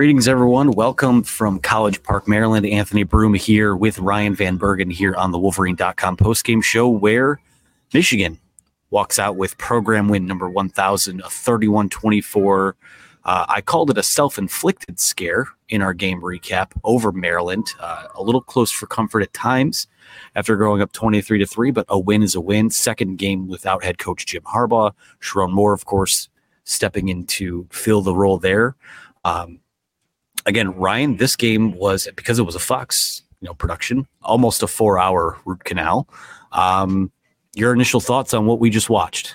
Greetings, everyone. Welcome from College Park, Maryland. Anthony Broome here with Ryan Van Bergen here on the Wolverine.com postgame show, where Michigan walks out with program win number 1000, a 31 24. Uh, I called it a self inflicted scare in our game recap over Maryland. Uh, a little close for comfort at times after growing up 23 to 3, but a win is a win. Second game without head coach Jim Harbaugh. Sherrone Moore, of course, stepping in to fill the role there. Um, again, Ryan, this game was because it was a Fox, you know, production, almost a four-hour root canal. Um, your initial thoughts on what we just watched?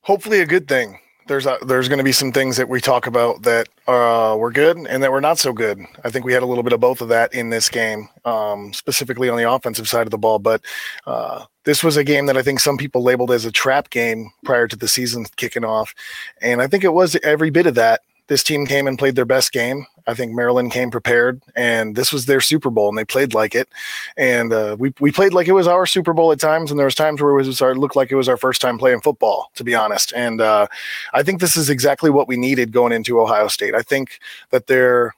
Hopefully, a good thing. There's a, there's going to be some things that we talk about that uh, were good and that were not so good. I think we had a little bit of both of that in this game, um, specifically on the offensive side of the ball. But uh, this was a game that I think some people labeled as a trap game prior to the season kicking off, and I think it was every bit of that this team came and played their best game. I think Maryland came prepared, and this was their Super Bowl, and they played like it. And uh, we we played like it was our Super Bowl at times, and there was times where it was our, looked like it was our first time playing football, to be honest. And uh, I think this is exactly what we needed going into Ohio State. I think that they're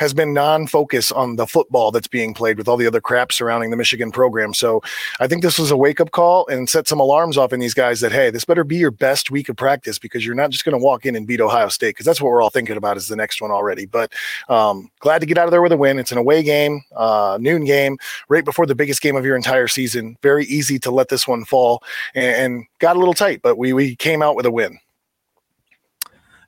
has been non-focus on the football that's being played with all the other crap surrounding the Michigan program. So I think this was a wake-up call and set some alarms off in these guys that hey, this better be your best week of practice because you're not just going to walk in and beat Ohio State because that's what we're all thinking about is the next one already. But um, glad to get out of there with a win. It's an away game, uh, noon game, right before the biggest game of your entire season. Very easy to let this one fall and, and got a little tight, but we we came out with a win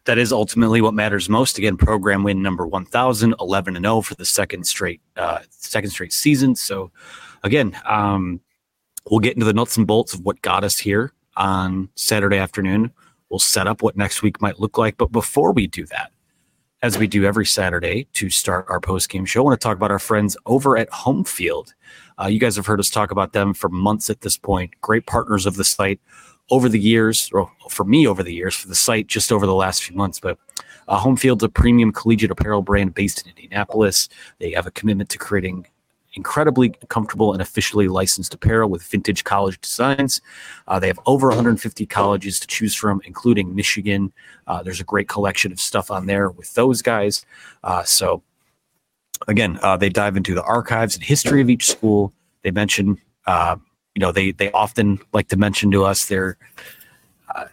that is ultimately what matters most. Again, program win number 1000, 11 and 0 for the second straight uh, second straight season. So again, um, we'll get into the nuts and bolts of what got us here on Saturday afternoon. We'll set up what next week might look like, but before we do that, as we do every Saturday to start our post game show, I want to talk about our friends over at Home Field. Uh, you guys have heard us talk about them for months at this point. Great partners of the site over the years, or for me over the years, for the site just over the last few months. But uh, Home Field's a premium collegiate apparel brand based in Indianapolis. They have a commitment to creating incredibly comfortable and officially licensed apparel with vintage college designs. Uh, they have over 150 colleges to choose from, including Michigan. Uh, there's a great collection of stuff on there with those guys. Uh, so, again, uh, they dive into the archives and history of each school. They mention uh, you know they they often like to mention to us their uh,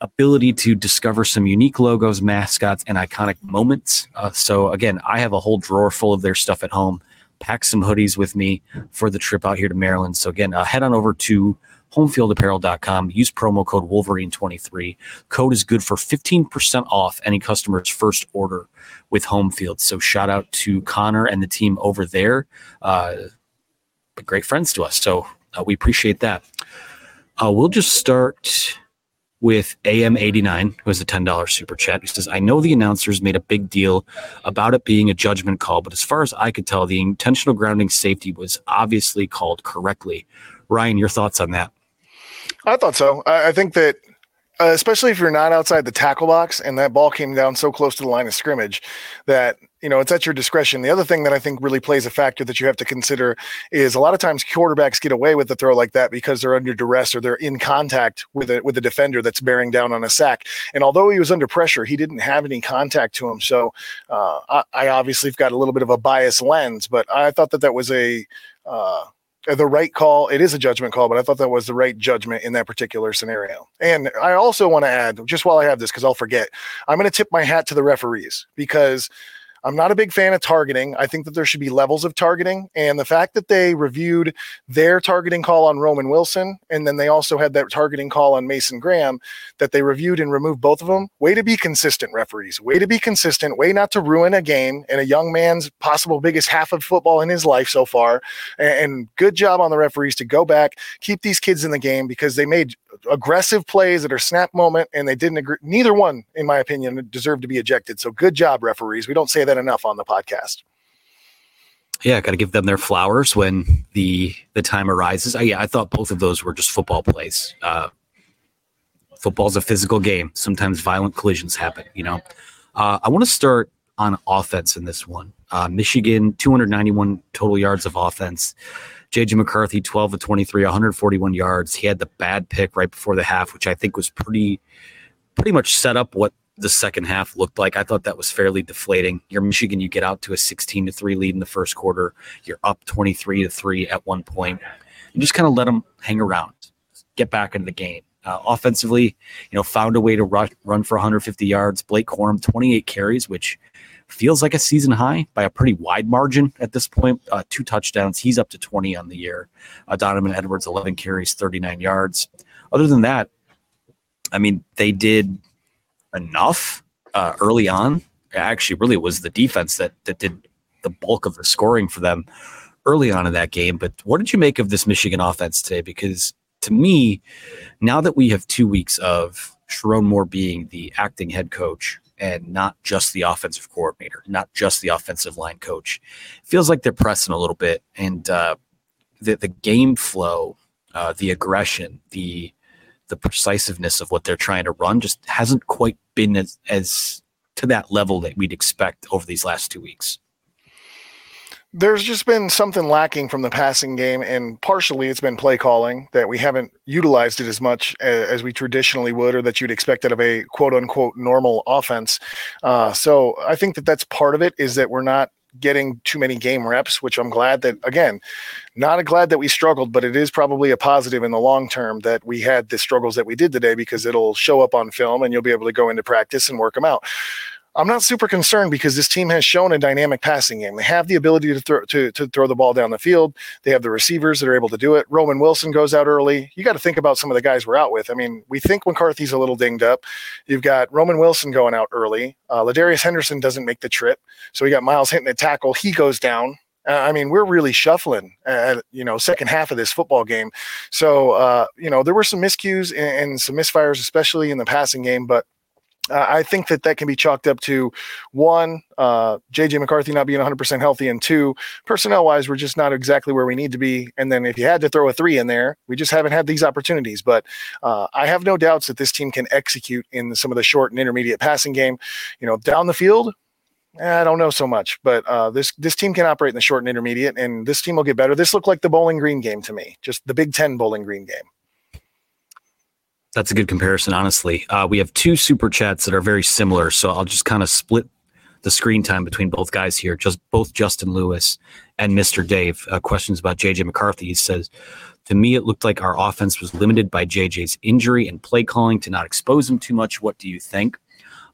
ability to discover some unique logos, mascots, and iconic moments. Uh, so again, I have a whole drawer full of their stuff at home. Pack some hoodies with me for the trip out here to Maryland. So again, uh, head on over to homefieldapparel.com. Use promo code Wolverine23. Code is good for 15% off any customer's first order with Homefield. So shout out to Connor and the team over there. Uh, great friends to us. So uh, we appreciate that. Uh, we'll just start with AM89, who has a $10 super chat, He says, I know the announcers made a big deal about it being a judgment call, but as far as I could tell, the intentional grounding safety was obviously called correctly. Ryan, your thoughts on that? I thought so. I, think that uh, especially if you're not outside the tackle box and that ball came down so close to the line of scrimmage that you know it's at your discretion the other thing that i think really plays a factor that you have to consider is a lot of times quarterbacks get away with a throw like that because they're under duress or they're in contact with a with a defender that's bearing down on a sack and although he was under pressure he didn't have any contact to him so uh, I, I, obviously have got a little bit of a biased lens but i thought that that was a uh, the right call. It is a judgment call, but I thought that was the right judgment in that particular scenario. And I also want to add, just while I have this, because I'll forget, I'm going to tip my hat to the referees because I'm not a big fan of targeting. I think that there should be levels of targeting. And the fact that they reviewed their targeting call on Roman Wilson, and then they also had that targeting call on Mason Graham, that they reviewed and removed both of them, way to be consistent, referees. Way to be consistent. Way not to ruin a game and a young man's possible biggest half of football in his life so far. And good job on the referees to go back, keep these kids in the game because they made aggressive plays that are snap moment, and they didn't agree. Neither one, in my opinion, deserved to be ejected. So good job, referees. We don't say that enough on the podcast. Yeah, got to give them their flowers when the the time arises. I, yeah, I thought both of those were just football plays. Uh, football's a physical game. Sometimes violent collisions happen. You know, uh, I want to start on offense in this one. Uh, Michigan, 291 total yards of offense. JJ McCarthy, 12 to 23, 141 yards. He had the bad pick right before the half, which I think was pretty, pretty much set up what the second half looked like. I thought that was fairly deflating. You're Michigan, you get out to a 16 to 3 lead in the first quarter. You're up 23 to 3 at one point. You just kind of let them hang around, get back into the game. Uh, offensively, you know, found a way to rush, run for 150 yards. Blake Corum, 28 carries, which feels like a season high by a pretty wide margin at this point. Uh, two touchdowns. He's up to 20 on the year. Uh, Donovan Edwards, 11 carries, 39 yards. Other than that, I mean, they did enough uh, early on. Actually, really, it was the defense that that did the bulk of the scoring for them early on in that game. But what did you make of this Michigan offense today? Because to me, now that we have two weeks of Sherrone Moore being the acting head coach and not just the offensive coordinator, not just the offensive line coach, feels like they're pressing a little bit, and uh, the the game flow, uh, the aggression, the the precisiveness of what they're trying to run just hasn't quite been as, as to that level that we'd expect over these last two weeks. There's just been something lacking from the passing game, and partially it's been play calling that we haven't utilized it as much as, we traditionally would, or that you'd expect out of a quote unquote normal offense. Uh, so I think that that's part of it is that we're not getting too many game reps, which I'm glad that again, not glad that we struggled, but it is probably a positive in the long term that we had the struggles that we did today because it'll show up on film and you'll be able to go into practice and work them out. I'm not super concerned because this team has shown a dynamic passing game. They have the ability to throw to, to throw the ball down the field. They have the receivers that are able to do it. Roman Wilson goes out early. You got to think about some of the guys we're out with. I mean, we think McCarthy's a little dinged up. You've got Roman Wilson going out early. Uh, Ladarius Henderson doesn't make the trip, so we got Miles Hinton a tackle. He goes down. Uh, I mean, we're really shuffling at you know second half of this football game. So uh, you know there were some miscues and, and some misfires, especially in the passing game, but uh, I think that that can be chalked up to one, uh, JJ McCarthy not being 100% healthy, and two, personnel wise, we're just not exactly where we need to be. And then if you had to throw a three in there, we just haven't had these opportunities. But uh, I have no doubts that this team can execute in some of the short and intermediate passing game. You know, down the field, I don't know so much, but uh, this this team can operate in the short and intermediate, and this team will get better. This looked like the Bowling Green game to me, just the Big Ten Bowling Green game. That's a good comparison, honestly. Uh, we have two super chats that are very similar, so I'll just kind of split the screen time between both guys here. Just both Justin Lewis and Mr. Dave. Uh, questions about JJ McCarthy. He says, "To me, it looked like our offense was limited by JJ's injury and play calling to not expose him too much. What do you think?"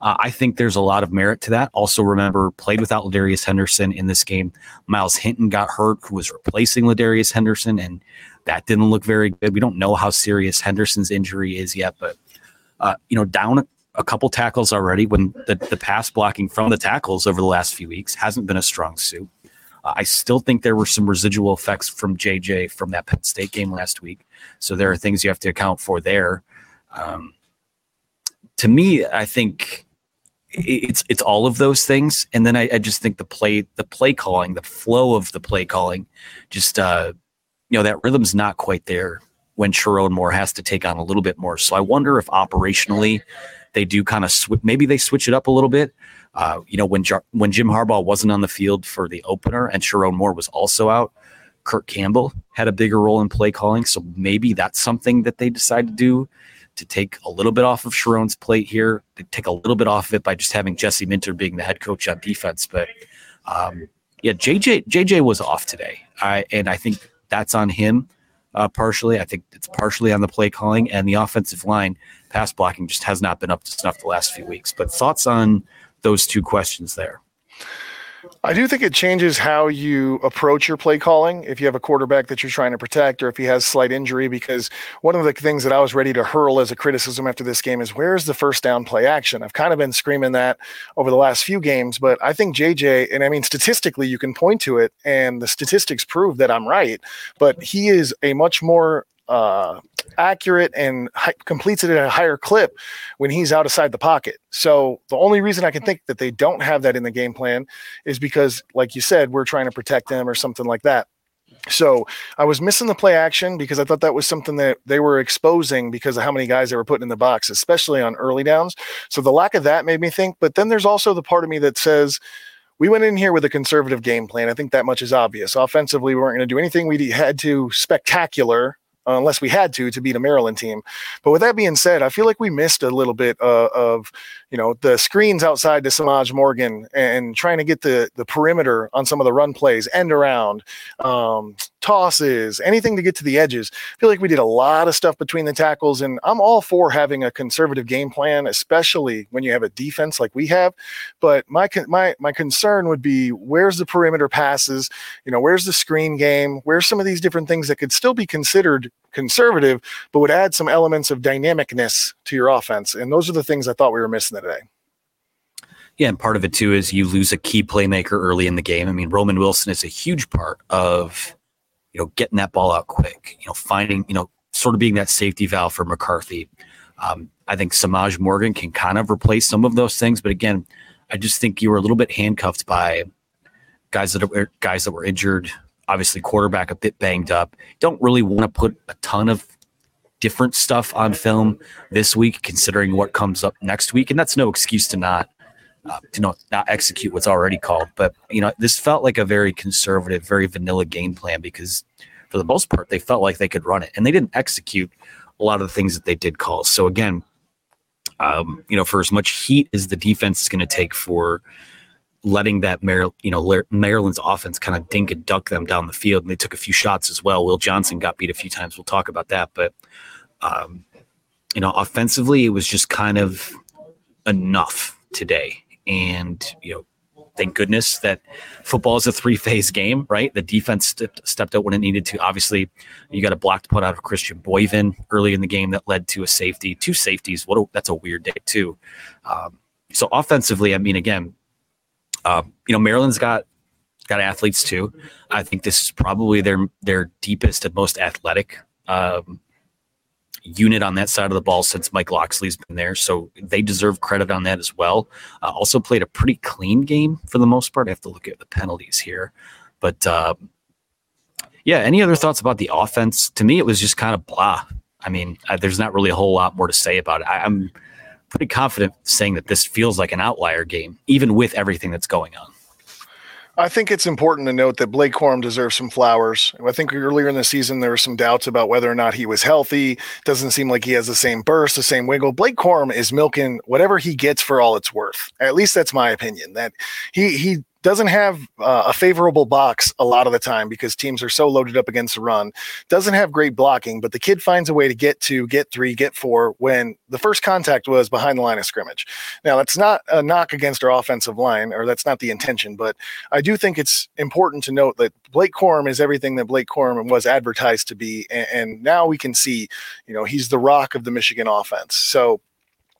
Uh, I think there's a lot of merit to that. Also, remember, played without Ladarius Henderson in this game. Miles Hinton got hurt, who was replacing Ladarius Henderson, and that didn't look very good. We don't know how serious Henderson's injury is yet, but uh, you know, down a, couple tackles already. When the the pass blocking from the tackles over the last few weeks hasn't been a strong suit. Uh, I still think there were some residual effects from JJ from that Penn State game last week. So there are things you have to account for there. Um, to me, I think it's it's all of those things, and then I, I, just think the play the play calling, the flow of the play calling, just uh, you know that rhythm's not quite there when Sherrone Moore has to take on a little bit more. So I wonder if operationally they do kind of sw- maybe they switch it up a little bit. Uh, you know, when when Jim Harbaugh wasn't on the field for the opener and Sherrone Moore was also out, Kirk Campbell had a bigger role in play calling. So maybe that's something that they decide to do to take a little bit off of Sherrone's plate here. They take a little bit off of it by just having Jesse Minter being the head coach on defense. But um, yeah, JJ JJ was off today, I, and I think that's on him uh, partially. I think it's partially on the play calling and the offensive line pass blocking just has not been up to snuff the last few weeks. But thoughts on those two questions there? I do think it changes how you approach your play calling if you have a quarterback that you're trying to protect or if he has slight injury. Because one of the things that I was ready to hurl as a criticism after this game is where's the first down play action? I've kind of been screaming that over the last few games, but I think JJ, and I mean, statistically, you can point to it and the statistics prove that I'm right, but he is a much more uh, accurate and hi- completes it at a higher clip when he's out outside the pocket. So the only reason I can think that they don't have that in the game plan is because, like you said, we're trying to protect them or something like that. So I was missing the play action because I thought that was something that they were exposing because of how many guys they were putting in the box, especially on early downs. So the lack of that made me think. But then there's also the part of me that says, we went in here with a conservative game plan. I think that much is obvious. Offensively, we weren't going to do anything we had to spectacular uh, unless we had to to beat a Maryland team. But with that being said, I feel like we missed a little bit uh, of you know the screens outside to Semaj Morgan and trying to get the the perimeter on some of the run plays, end around, um, tosses, anything to get to the edges. I feel like we did a lot of stuff between the tackles, and I'm all for having a conservative game plan, especially when you have a defense like we have. But my my my concern would be where's the perimeter passes? You know, where's the screen game? Where's some of these different things that could still be considered conservative, but would add some elements of dynamicness to your offense? And those are the things I thought we were missing today. Yeah, and part of it too is you lose a key playmaker early in the game. I mean, Roman Wilson is a huge part of you know getting that ball out quick. You know, finding you know sort of being that safety valve for McCarthy. Um, I think Semaj Morgan can kind of replace some of those things, but again, I just think you were a little bit handcuffed by guys that are guys that were injured. Obviously, quarterback a bit banged up. Don't really want to put a ton of different stuff on film this week, considering what comes up next week, and that's no excuse to not uh, to not, not execute what's already called. But you know, this felt like a very conservative, very vanilla game plan because for the most part, they felt like they could run it, and they didn't execute a lot of the things that they did call. So again, um, you know, for as much heat as the defense is going to take for letting that Mar- you know Maryland's offense kind of dink and duck them down the field, and they took a few shots as well. Will Johnson got beat a few times. We'll talk about that, but um, you know, offensively, it was just kind of enough today, and you know. Thank goodness that football is a three-phase game, right? The defense stepped, stepped out when it needed to. Obviously, you got a blocked put out of Christian Boivin early in the game that led to a safety, two safeties. What a, that's a weird day too. Um, so offensively, I mean, again, uh, you know, Maryland's got got athletes too. I think this is probably their their deepest and most athletic um, unit on that side of the ball since Mike Locksley's been there. So they deserve credit on that as well. Uh, also played a pretty clean game for the most part. I have to look at the penalties here, but uh, yeah. Any other thoughts about the offense? To me, it was just kind of blah. I mean, there's not really a whole lot more to say about it. I, I'm pretty confident saying that this feels like an outlier game, even with everything that's going on. I think it's important to note that Blake Corum deserves some flowers. I think earlier in the season there were some doubts about whether or not he was healthy. Doesn't seem like he has the same burst, the same wiggle. Blake Corum is milking whatever he gets for all it's worth. At least that's my opinion. That he he doesn't have uh, a favorable box a lot of the time because teams are so loaded up against the run. Doesn't have great blocking, but the kid finds a way to get to, get three, get four when the first contact was behind the line of scrimmage. Now, that's not a knock against our offensive line, or that's not the intention, but I do think it's important to note that Blake Corum is everything that Blake Corum was advertised to be. And, and now we can see, you know, he's the rock of the Michigan offense. So,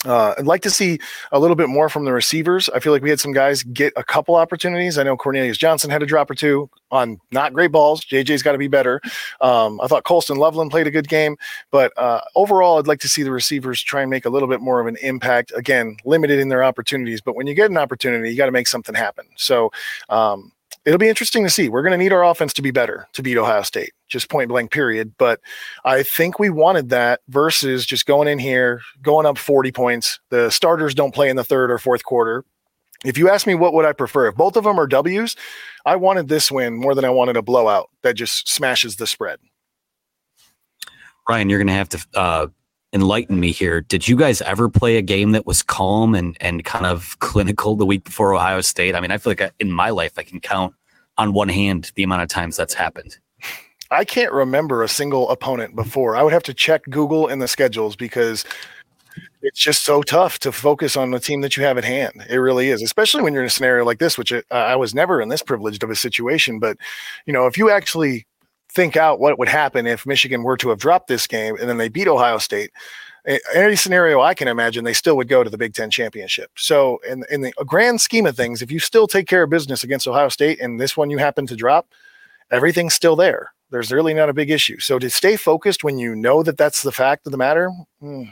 uh, I'd like to see a little bit more from the receivers. I feel like we had some guys get a couple opportunities. I know Cornelius Johnson had a drop or two on not great balls. JJ's got to be better. Um, I thought Colston Loveland played a good game, but uh, overall, I'd like to see the receivers try and make a little bit more of an impact. Again, limited in their opportunities, but when you get an opportunity, you got to make something happen. So, um, it'll be interesting to see. We're going to need our offense to be better to beat Ohio State, just point blank, period. But I think we wanted that versus just going in here, going up 40 points. The starters don't play in the third or fourth quarter. If you ask me what would I prefer, if both of them are W's, I wanted this win more than I wanted a blowout that just smashes the spread. Ryan, you're going to have to uh, enlighten me here. Did you guys ever play a game that was calm and and kind of clinical the week before Ohio State? I mean, I feel like I, in my life I can count on one hand the amount of times that's happened. I can't remember a single opponent before. I would have to check Google in the schedules because it's just so tough to focus on the team that you have at hand. It really is, especially when you're in a scenario like this, which I was never in this privileged of a situation. But you know, if you actually think out what would happen if Michigan were to have dropped this game and then they beat Ohio State. Any scenario I can imagine, they still would go to the Big Ten championship. So, in, in the grand scheme of things, if you still take care of business against Ohio State and this one you happen to drop, everything's still there. There's really not a big issue. So, to stay focused when you know that that's the fact of the matter, hmm,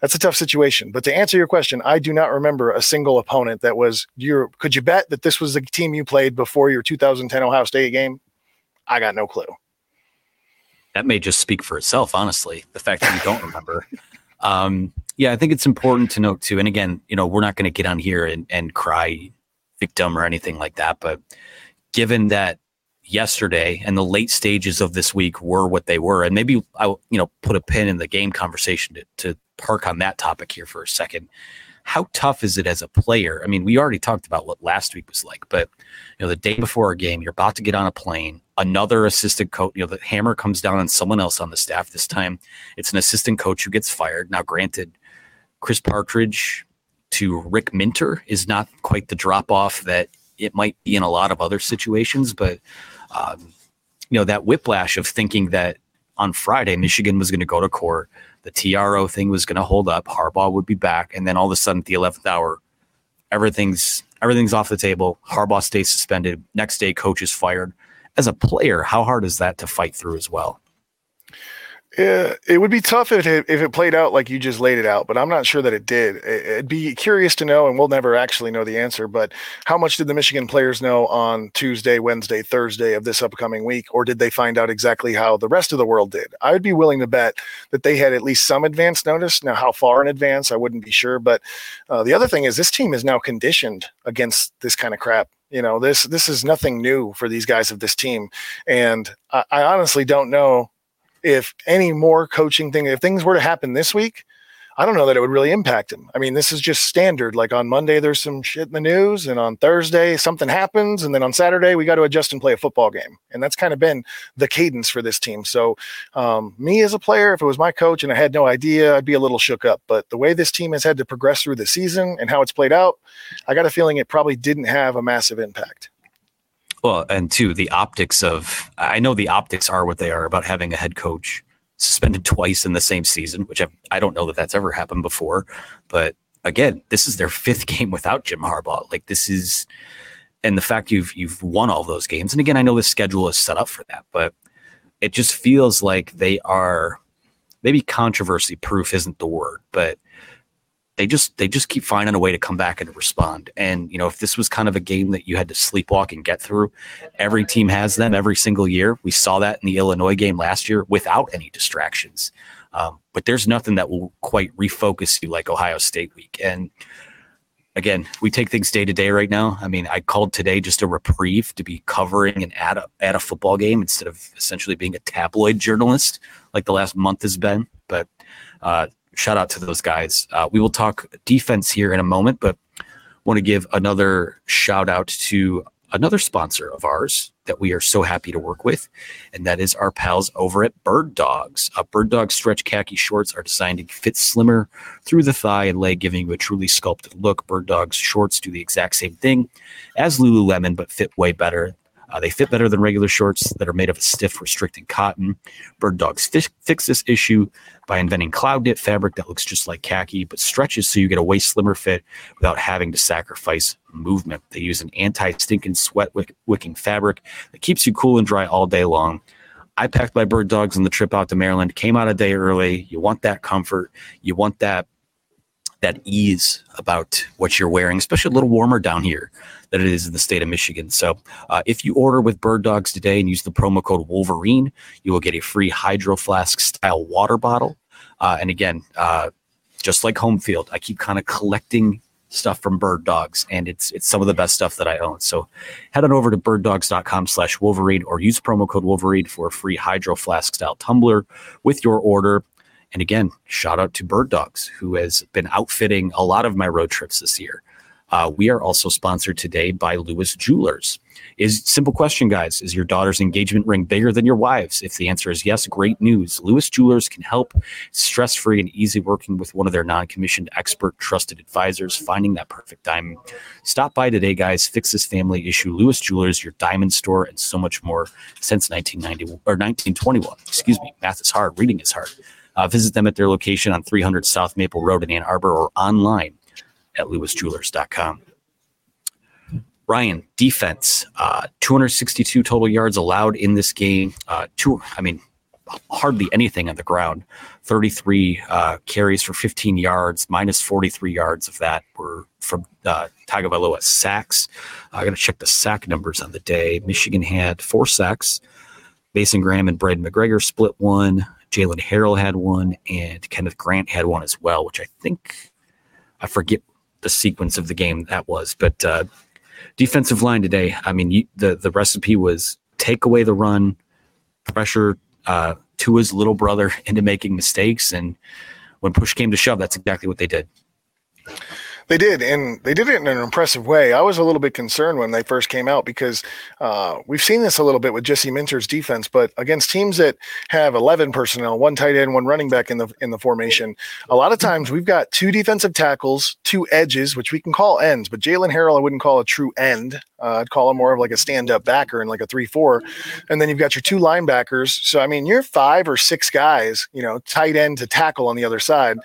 that's a tough situation. But to answer your question, I do not remember a single opponent that was your. Could you bet that this was the team you played before your 2010 Ohio State game? I got no clue that may just speak for itself, honestly. The fact that you don't remember. Um, yeah, I think it's important to note too. And again, you know, we're not going to get on here and, and cry victim or anything like that. But given that, yesterday and the late stages of this week were what they were. And maybe I'll, you know, put a pin in the game conversation to, to park on that topic here for a second. How tough is it as a player? I mean, we already talked about what last week was like, but you know, the day before a game, you're about to get on a plane. Another assistant coach, you know, the hammer comes down on someone else on the staff. This time, it's an assistant coach who gets fired. Now, granted, Chris Partridge to Rick Minter is not quite the drop off that it might be in a lot of other situations, but um, you know, that whiplash of thinking that on Friday Michigan was going to go to court, the TRO thing was going to hold up, Harbaugh would be back, and then all of a sudden at the eleventh hour, everything's everything's off the table. Harbaugh stays suspended. Next day, coach is fired. As a player, how hard is that to fight through as well? Yeah, it would be tough if it, if it played out like you just laid it out, but I'm not sure that it did. It'd be curious to know, and we'll never actually know the answer. But how much did the Michigan players know on Tuesday, Wednesday, Thursday of this upcoming week, or did they find out exactly how the rest of the world did? I would be willing to bet that they had at least some advance notice. Now, how far in advance, I wouldn't be sure. But uh, the other thing is, this team is now conditioned against this kind of crap you know this this is nothing new for these guys of this team and I, I honestly don't know if any more coaching thing, if things were to happen this week, I don't know that it would really impact him. I mean, this is just standard. Like on Monday, there's some shit in the news, and on Thursday, something happens, and then on Saturday, we got to adjust and play a football game. And that's kind of been the cadence for this team. So, um, me as a player, if it was my coach and I had no idea, I'd be a little shook up. But the way this team has had to progress through the season and how it's played out, I got a feeling it probably didn't have a massive impact. Well, and two, the optics of I know the optics are what they are about having a head coach suspended twice in the same season, which I've, I do not know that that's ever happened before. But again, this is their fifth game without Jim Harbaugh. Like this is, and the fact you've you've won all those games, and again, I know the schedule is set up for that, but it just feels like they are maybe controversy proof isn't the word, but they just they just keep finding a way to come back and respond. And you know, if this was kind of a game that you had to sleepwalk and get through, every team has them every single year. We saw that in the Illinois game last year without any distractions. Um, but there's nothing that will quite refocus you like Ohio State week. And again, we take things day to day right now. I mean, I called today just a reprieve to be covering and at a at a football game instead of essentially being a tabloid journalist like the last month has been. But uh, shout out to those guys. Uh, we will talk defense here in a moment, but want to give another shout out to another sponsor of ours that we are so happy to work with, and that is our pals over at Bird Dogs. Uh, Bird Dog stretch khaki shorts are designed to fit slimmer through the thigh and leg, giving you a truly sculpted look. Bird Dogs shorts do the exact same thing as Lululemon, but fit way better. Uh, they fit better than regular shorts that are made of a stiff, restricting cotton. Bird Dogs fi- fix this issue by inventing cloud knit fabric that looks just like khaki but stretches so you get a way slimmer fit without having to sacrifice movement. They use an anti stinking sweat wick- wicking fabric that keeps you cool and dry all day long. I packed my bird dogs on the trip out to Maryland, came out a day early. You want that comfort, you want that that ease about what you're wearing, especially a little warmer down here than it is in the state of Michigan. So, uh, if you order with Bird Dogs today and use the promo code Wolverine, you will get a free Hydro Flask style water bottle. Uh, and again, uh, just like home field, I keep kind of collecting stuff from bird dogs and it's it's some of the best stuff that i own so head on over to birddogs.com slash wolverine or use promo code wolverine for a free hydro flask style tumbler with your order and again, shout out to Bird Dogs, who has been outfitting a lot of my road trips this year. Uh, we are also sponsored today by Lewis Jewelers. Is simple question, guys: Is your daughter's engagement ring bigger than your wife's? If the answer is yes, great news. Lewis Jewelers can help stress-free and easy working with one of their non-commissioned expert, trusted advisors, finding that perfect diamond. Stop by today, guys. Fix this family issue. Lewis Jewelers, your diamond store, and so much more since 1990 or 1921. Excuse me. Math is hard. Reading is hard. Uh, visit them at their location on 300 South Maple Road in Ann Arbor or online at lewisjewelers.com. Ryan, defense, uh, 262 total yards allowed in this game. Uh, two, I mean, hardly anything on the ground. 33 uh, carries for 15 yards, minus 43 yards of that were from uh, Tagovailoa sacks. I got to check the sack numbers on the day. Michigan had four sacks. Mason Graham and Braiden McGregor split one. Jaylen Harrell had one, and Kenneth Grant had one as well, which I think I forget the sequence of the game that was. But uh, defensive line today, I mean, you, the the recipe was take away the run, pressure uh, his little brother into making mistakes. And when push came to shove, that's exactly what they did. They did, and they did it in an impressive way. I was a little bit concerned when they first came out because uh, we've seen this a little bit with Jesse Minter's defense, but against teams that have 11 personnel, one tight end, one running back in the in the formation, a lot of times we've got two defensive tackles, two edges, which we can call ends, but Jaylen Harrell I wouldn't call a true end. Uh, I'd call him more of like a stand-up backer and like a three-four, and then you've got your two linebackers. So I mean, you're five or six guys, you know, tight end to tackle on the other side,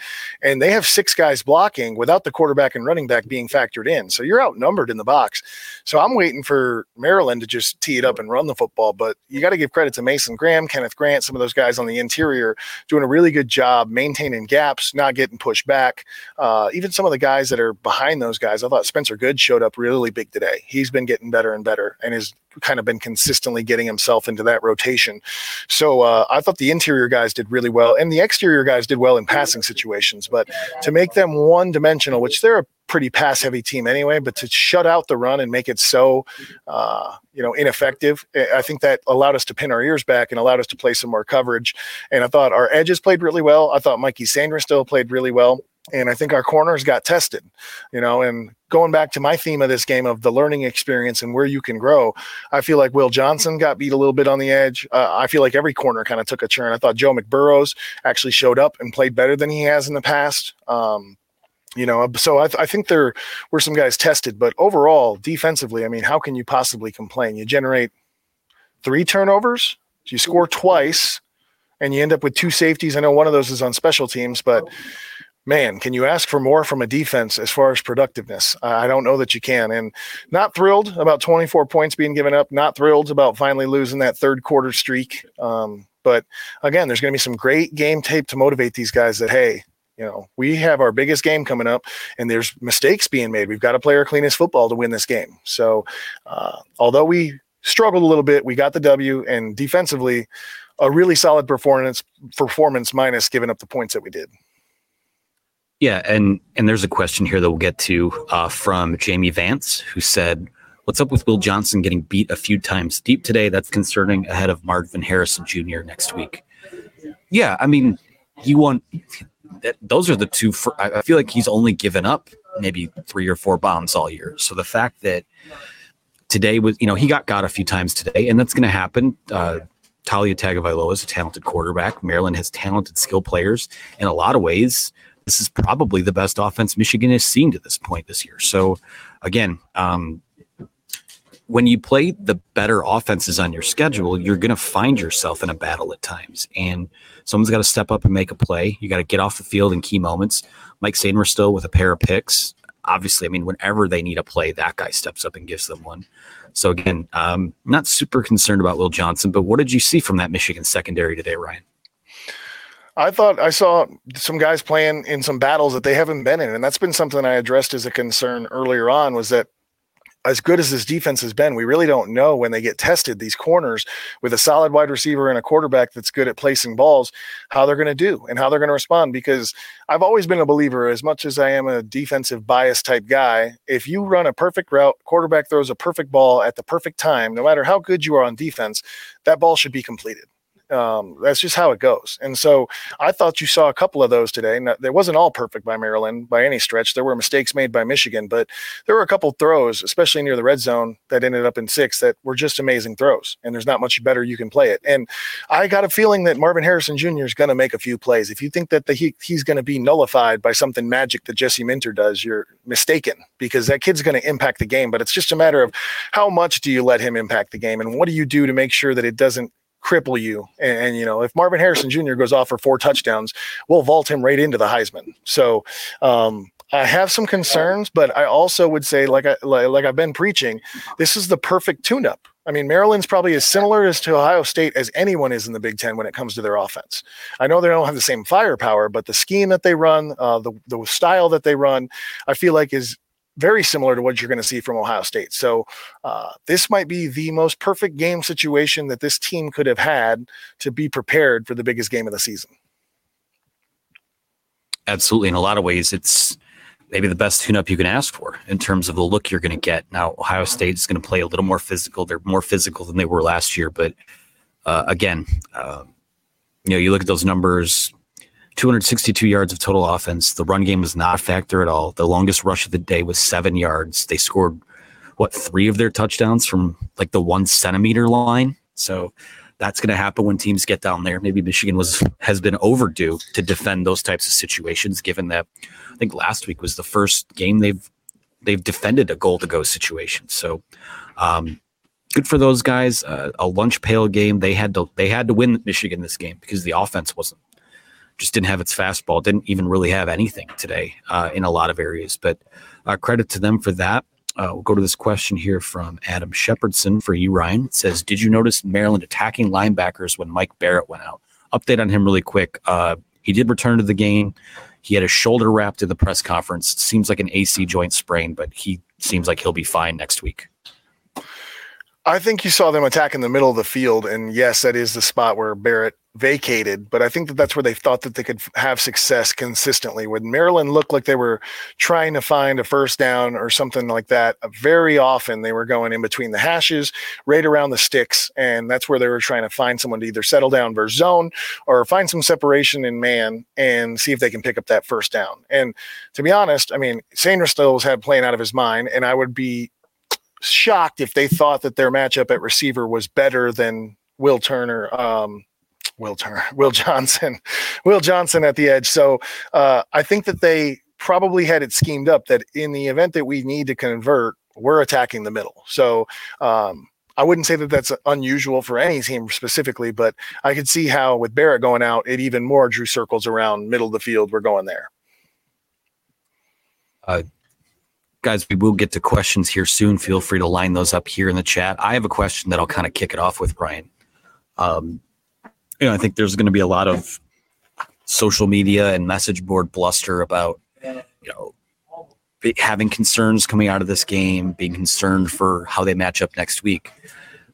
and they have six guys blocking without the quarterback and running back being factored in. So you're outnumbered in the box. So I'm waiting for Maryland to just tee it up and run the football. But you got to give credit to Mason Graham, Kenneth Grant, some of those guys on the interior doing a really good job maintaining gaps, not getting pushed back. Uh, even some of the guys that are behind those guys, I thought Spencer Good showed up really big today. He's been getting better and better and is kind of been consistently getting himself into that rotation. So uh, I thought the interior guys did really well, and the exterior guys did well in passing situations. But to make them one dimensional, which they're a pretty pass heavy team anyway, but to shut out the run and make it so, uh, you know, ineffective, I think that allowed us to pin our ears back and allowed us to play some more coverage. And I thought our edges played really well. I thought Mike Sainristil played really well and I think our corners got tested, you know, and going back to my theme of this game of the learning experience and where you can grow, I feel like Will Johnson got beat a little bit on the edge. Uh, I feel like every corner kind of took a turn. I thought Joe McBurrows actually showed up and played better than he has in the past. Um, you know, so I, th- I, think there were some guys tested, but overall, defensively, I mean, how can you possibly complain? You generate three turnovers, you score twice, and you end up with two safeties. I know one of those is on special teams, but man, can you ask for more from a defense as far as productiveness? I don't know that you can. And not thrilled about 24 points being given up. Not thrilled about finally losing that third quarter streak. Um, but again, there's going to be some great game tape to motivate these guys that, hey, you know, we have our biggest game coming up and there's mistakes being made. We've got to play our cleanest football to win this game. So, uh, although we struggled a little bit, we got the W and defensively, a really solid performance performance minus giving up the points that we did. Yeah, and and there's a question here that we'll get to uh, from Jamie Vance, who said, "What's up with Will Johnson getting beat a few times deep today? That's concerning ahead of Marvin Harrison Jr. next week." Yeah, I mean, you won. That, those are the two. For, I feel like he's only given up maybe three or four bombs all year. So the fact that today was, you know, he got got a few times today, and that's going to happen. Uh, Taulia Tagovailoa is a talented quarterback. Maryland has talented skill players in a lot of ways this is probably the best offense Michigan has seen to this point this year. So, again, um, when you play the better offenses on your schedule, you're going to find yourself in a battle at times. And someone's got to step up and make a play. You got to get off the field in key moments. Mike Sainristil with a pair of picks. Obviously, I mean, whenever they need a play, that guy steps up and gives them one. So, again, um, not super concerned about Will Johnson, but what did you see from that Michigan secondary today, Ryan? I thought I saw some guys playing in some battles that they haven't been in, and that's been something I addressed as a concern earlier on. Was that as good as this defense has been, we really don't know when they get tested, these corners with a solid wide receiver and a quarterback that's good at placing balls, how they're going to do and how they're going to respond. Because I've always been a believer, as much as I am a defensive bias type guy, if you run a perfect route, quarterback throws a perfect ball at the perfect time, no matter how good you are on defense, that ball should be completed. Um, that's just how it goes. And so I thought you saw a couple of those today. Now, there wasn't all perfect by Maryland by any stretch. There were mistakes made by Michigan, but there were a couple throws, especially near the red zone, that ended up in six that were just amazing throws. And there's not much better you can play it. And I got a feeling that Marvin Harrison Jr. is going to make a few plays. If you think that the, he, he's going to be nullified by something magic that Jesse Minter does, you're mistaken because that kid's going to impact the game. But it's just a matter of how much do you let him impact the game and what do you do to make sure that it doesn't cripple you. And, and, you know, if Marvin Harrison Jr. goes off for four touchdowns, we'll vault him right into the Heisman. So um, I have some concerns, but I also would say, like I like, like I've been preaching, this is the perfect tune-up. I mean, Maryland's probably as similar as to Ohio State as anyone is in the Big Ten when it comes to their offense. I know they don't have the same firepower, but the scheme that they run, uh, the the style that they run, I feel like is very similar to what you're going to see from Ohio State. So uh, this might be the most perfect game situation that this team could have had to be prepared for the biggest game of the season. Absolutely, in a lot of ways, it's maybe the best tune-up you can ask for in terms of the look you're going to get. Now, Ohio State is going to play a little more physical. They're more physical than they were last year, but uh, again, uh, you know, you look at those numbers. 262 yards of total offense. The run game was not a factor at all. The longest rush of the day was seven yards. They scored what three of their touchdowns from like the one centimeter line. So that's going to happen when teams get down there. Maybe Michigan was has been overdue to defend those types of situations, given that I think last week was the first game they've they've defended a goal to go situation. So um, good for those guys. Uh, a lunch pail game. They had to they had to win Michigan this game because the offense wasn't just didn't have its fastball. Didn't even really have anything today uh, in a lot of areas. But uh, credit to them for that. Uh, we'll go to this question here from Adam Shepardson for you, Ryan. It says, Did you notice Maryland attacking linebackers when Mike Barrett went out? Update on him really quick. Uh, he did return to the game. He had a shoulder wrapped in the press conference. Seems like an AC joint sprain, but he seems like he'll be fine next week. I think you saw them attack in the middle of the field, and yes, that is the spot where Barrett vacated. But I think that that's where they thought that they could have success consistently. When Maryland looked like they were trying to find a first down or something like that, uh, very often they were going in between the hashes, right around the sticks, and that's where they were trying to find someone to either settle down versus zone or find some separation in man and see if they can pick up that first down. And to be honest, I mean, Sainristil had playing out of his mind, and I would be shocked if they thought that their matchup at receiver was better than Will Turner. Um, Will Turner, Will Johnson, Will Johnson at the edge. So uh, I think that they probably had it schemed up that in the event that we need to convert, we're attacking the middle. So um, I wouldn't say that that's unusual for any team specifically, but I could see how with Barrett going out, it even more drew circles around middle of the field. We're going there. Uh, guys, we will get to questions here soon. Feel free to line those up here in the chat. I have a question that I'll kind of kick it off with, Brian. Um, you know, I think there's going to be a lot of social media and message board bluster about, you know, having concerns coming out of this game, being concerned for how they match up next week.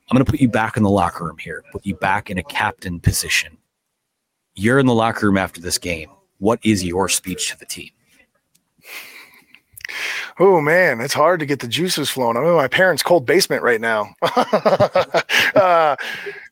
I'm going to put you back in the locker room here, put you back in a captain position. You're in the locker room after this game. What is your speech to the team? Oh man, it's hard to get the juices flowing. I'm in my parents' cold basement right now. uh,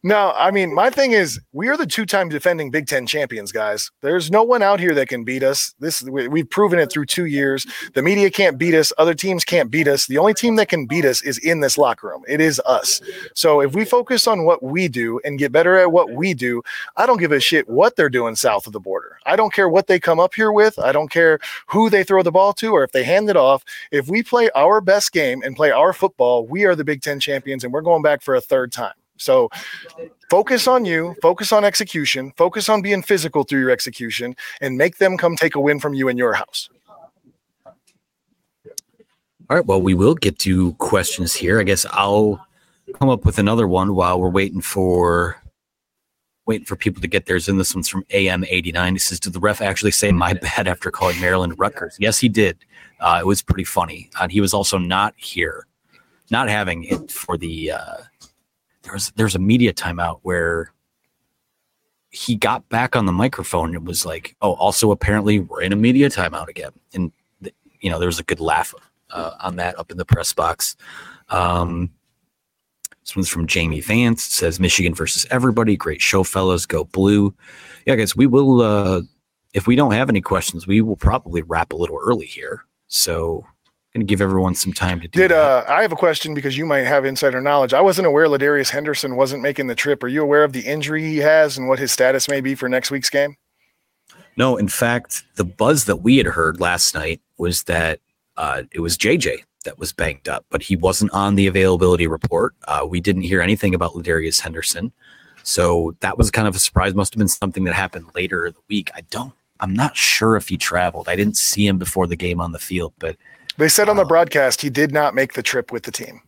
no, I mean, my thing is, we are the two-time defending Big Ten champions, guys. There's no one out here that can beat us. This we, have proven it through two years. The media can't beat us. Other teams can't beat us. The only team that can beat us is in this locker room. It is us. So if we focus on what we do and get better at what we do, I don't give a shit what they're doing south of the border. I don't care what they come up here with. I don't care who they throw the ball to or if they hand it off. If we play our best game and play our football, we are the Big Ten champions, and we're going back for a third time. So focus on you, focus on execution, focus on being physical through your execution, and make them come take a win from you in your house. All right. Well, we will get to questions here. I guess I'll come up with another one while we're waiting for waiting for people to get theirs in. This one's from AM89. He says, Did the ref actually say my bad after calling Maryland Rutgers? Yes, he did. Uh, it was pretty funny. Uh, he was also not here, not having it for the uh, there's there's a media timeout where he got back on the microphone and it was like, oh, also apparently we're in a media timeout again, and you know there was a good laugh uh, on that up in the press box. Um, this one's from Jamie Vance. says Michigan versus everybody. Great show, fellas. Go blue. Yeah, guys, we will. Uh, if we don't have any questions, we will probably wrap a little early here. So going to give everyone some time to do Did uh, I have a question because you might have insider knowledge. I wasn't aware Ladarius Henderson wasn't making the trip. Are you aware of the injury he has and what his status may be for next week's game? No, in fact, the buzz that we had heard last night was that uh, it was JJ that was banged up, but he wasn't on the availability report. Uh, we didn't hear anything about Ladarius Henderson. So that was kind of a surprise. Must have been something that happened later in the week. I don't, I'm not sure if he traveled. I didn't see him before the game on the field, but they said on the um, broadcast he did not make the trip with the team.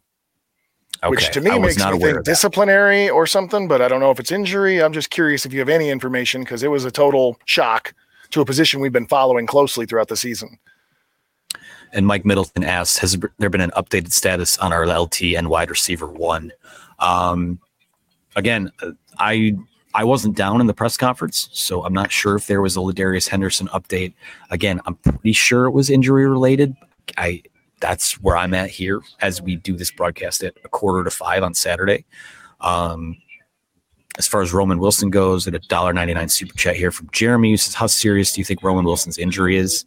Okay. Which to me makes me think disciplinary or something, but I don't know if it's injury. I'm just curious if you have any information because it was a total shock to a position we've been following closely throughout the season. And Mike Middleton asks, has there been an updated status on our LT and wide receiver one? Um, again, I I wasn't down in the press conference, so I'm not sure if there was a Ladarius Henderson update. Again, I'm pretty sure it was injury related. I that's where I'm at here as we do this broadcast at a quarter to five on Saturday. Um, as far as Roman Wilson goes, at a dollar ninety nine super chat here from Jeremy who says, "How serious do you think Roman Wilson's injury is?"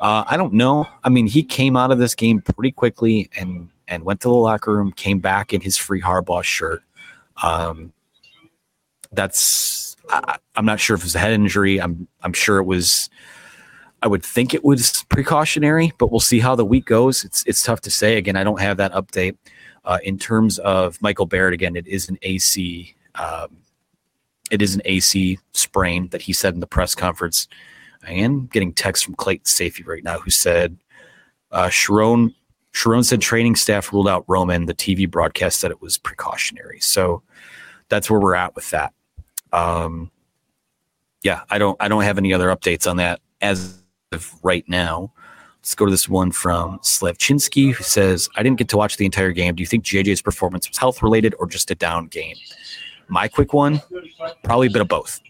Uh, I don't know. I mean, he came out of this game pretty quickly and and went to the locker room, came back in his free Harbaugh shirt. Um, that's I, am not sure if it was a head injury. I'm I'm sure it was. I would think it was precautionary, but we'll see how the week goes. It's it's tough to say. Again, I don't have that update. Uh, in terms of Michael Barrett, again, it is an AC. Um, it is an AC sprain that he said in the press conference. I am getting text from Clayton Sayfie right now, who said uh, Sherrone Sherrone said training staff ruled out Roman. The TV broadcast said it was precautionary. So that's where we're at with that. Um, yeah, I don't I don't have any other updates on that as of right now. Let's go to this one from Slavchinsky who says, I didn't get to watch the entire game. Do you think JJ's performance was health related or just a down game? My quick one, probably a bit of both.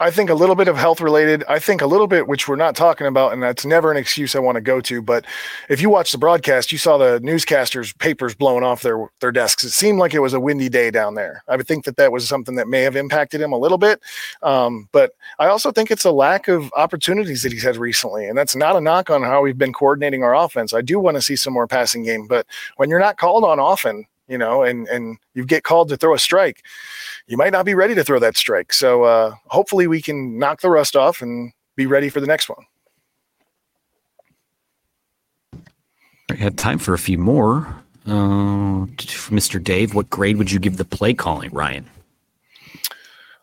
I think a little bit of health related. I think a little bit, which we're not talking about, and that's never an excuse I want to go to. But if you watch the broadcast, you saw the newscasters' papers blowing off their their desks. It seemed like it was a windy day down there. I would think that that was something that may have impacted him a little bit. Um, but I also think it's a lack of opportunities that he's had recently, and that's not a knock on how we've been coordinating our offense. I do want to see some more passing game, but when you're not called on often, you know, and and you get called to throw a strike, you might not be ready to throw that strike. So uh, hopefully we can knock the rust off and be ready for the next one. I had time for a few more. Uh, Mr. Dave, what grade would you give the play calling, Ryan?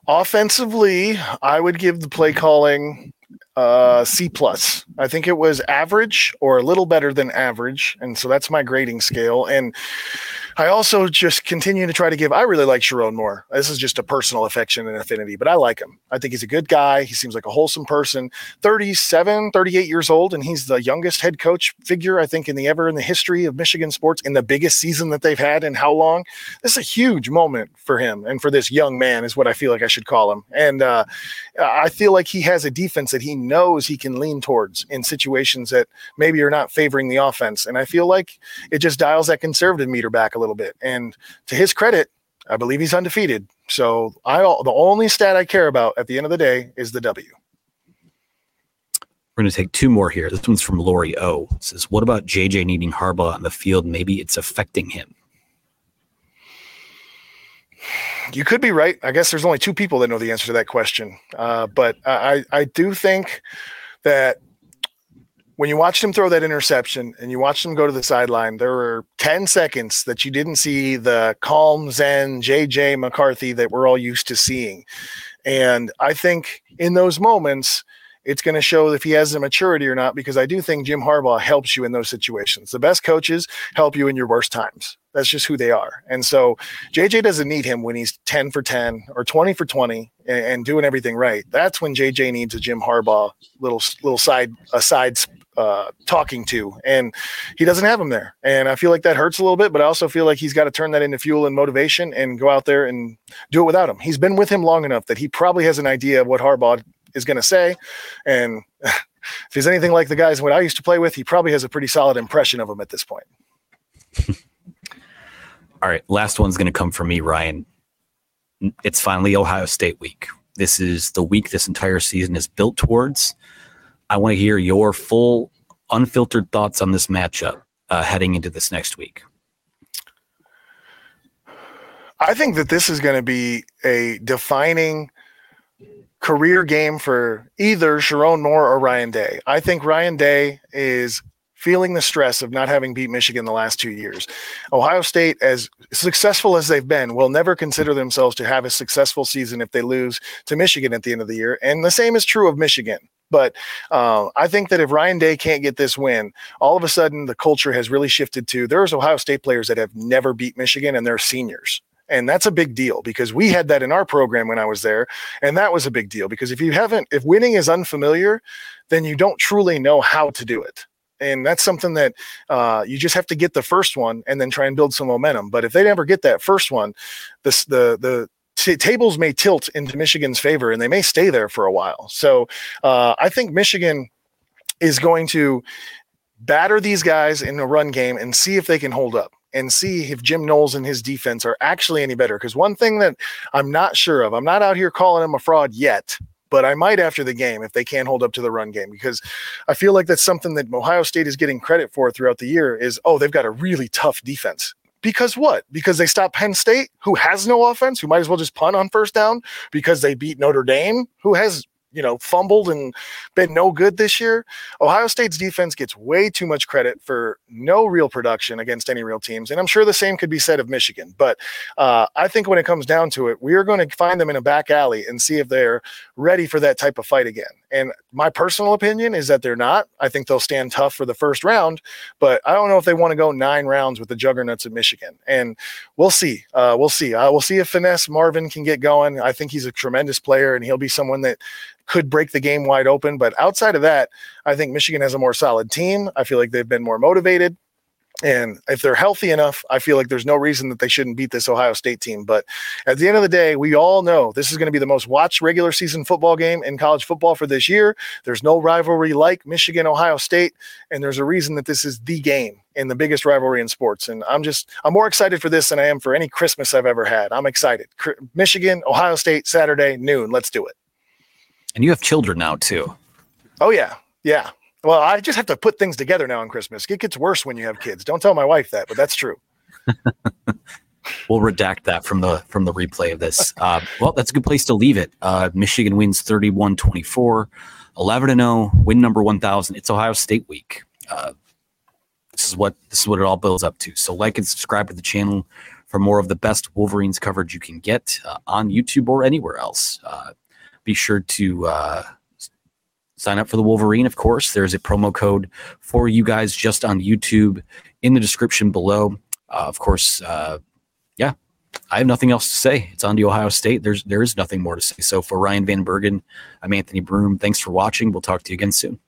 Offensively, I would give the play calling uh, C plus. I think it was average or a little better than average, and so that's my grading scale. And I also just continue to try to give. I really like Sherrone Moore. This is just a personal affection and affinity, but I like him. I think he's a good guy. He seems like a wholesome person. 37, 38 years old, and he's the youngest head coach figure, I think, in the ever in the history of Michigan sports in the biggest season that they've had in how long. This is a huge moment for him and for this young man, is what I feel like I should call him. And uh, I feel like he has a defense that he knows he can lean towards in situations that maybe are not favoring the offense. And I feel like it just dials that conservative meter back a little bit. And to his credit, I believe he's undefeated. So I the only stat I care about at the end of the day is the W. We're going to take two more here. This one's from Lori O. It says, "What about JJ needing Harbaugh on the field? Maybe it's affecting him." You could be right. I guess there's only two people that know the answer to that question. Uh, but I I do think that when you watched him throw that interception and you watched him go to the sideline, there were 10 seconds that you didn't see the calm Zen JJ McCarthy that we're all used to seeing. And I think in those moments, it's going to show if he has the maturity or not, because I do think Jim Harbaugh helps you in those situations. The best coaches help you in your worst times. That's just who they are. And so JJ doesn't need him when he's 10 for 10 or 20 for 20 and, and doing everything right. That's when JJ needs a Jim Harbaugh little little side a side uh, talking to, and he doesn't have him there. And I feel like that hurts a little bit, but I also feel like he's got to turn that into fuel and motivation and go out there and do it without him. He's been with him long enough that he probably has an idea of what Harbaugh is going to say. And if he's anything like the guys what I used to play with, he probably has a pretty solid impression of him at this point. All right, last one's going to come from me, Ryan. It's finally Ohio State week. This is the week this entire season is built towards. I want to hear your full, unfiltered thoughts on this matchup uh, heading into this next week. I think that this is going to be a defining career game for either Sherrone Moore or Ryan Day. I think Ryan Day is feeling the stress of not having beat Michigan the last two years. Ohio State, as successful as they've been, will never consider themselves to have a successful season if they lose to Michigan at the end of the year. And the same is true of Michigan. But uh, I think that if Ryan Day can't get this win, all of a sudden the culture has really shifted to there's Ohio State players that have never beat Michigan and they're seniors. And that's a big deal because we had that in our program when I was there. And that was a big deal because if you haven't, if winning is unfamiliar, then you don't truly know how to do it. And that's something that uh, you just have to get the first one and then try and build some momentum. But if they never get that first one, the, the, t- tables may tilt into Michigan's favor and they may stay there for a while. So uh, I think Michigan is going to batter these guys in a run game and see if they can hold up and see if Jim Knowles and his defense are actually any better. Because one thing that I'm not sure of, I'm not out here calling him a fraud yet, but I might after the game if they can't hold up to the run game because I feel like that's something that Ohio State is getting credit for throughout the year is oh they've got a really tough defense. Because what? Because they stopped Penn State, who has no offense, who might as well just punt on first down, because they beat Notre Dame, who has you know, fumbled and been no good this year. Ohio State's defense gets way too much credit for no real production against any real teams. And I'm sure the same could be said of Michigan. But uh, I think when it comes down to it, we are going to find them in a back alley and see if they're ready for that type of fight again. And my personal opinion is that they're not. I think they'll stand tough for the first round, but I don't know if they want to go nine rounds with the juggernauts of Michigan. And we'll see. Uh, we'll see. Uh, we'll see if finesse Marvin can get going. I think he's a tremendous player, and he'll be someone that could break the game wide open. But outside of that, I think Michigan has a more solid team. I feel like they've been more motivated. And if they're healthy enough, I feel like there's no reason that they shouldn't beat this Ohio State team. But at the end of the day, we all know this is going to be the most watched regular season football game in college football for this year. There's no rivalry like Michigan Ohio State. And there's a reason that this is the game and the biggest rivalry in sports. And I'm just, I'm more excited for this than I am for any Christmas I've ever had. I'm excited. Michigan, Ohio State, Saturday, noon. Let's do it. And you have children now too. Oh yeah, yeah. Well, I just have to put things together now on Christmas. It gets worse when you have kids. Don't tell my wife that, but that's true. we'll redact that from the from the replay of this. Uh, well, that's a good place to leave it. Uh, Michigan wins 31-24, 11 and 0, win number 1000. It's Ohio State week. Uh, this is what this is what it all builds up to. So like and subscribe to the channel for more of the best Wolverines coverage you can get uh, on YouTube or anywhere else. Uh, be sure to uh, sign up for the Wolverine, of course. There's a promo code for you guys just on YouTube in the description below. Uh, of course, uh, yeah, I have nothing else to say. It's on to Ohio State. There's there is nothing more to say. So for Ryan Van Bergen, I'm Anthony Broome. Thanks for watching. We'll talk to you again soon.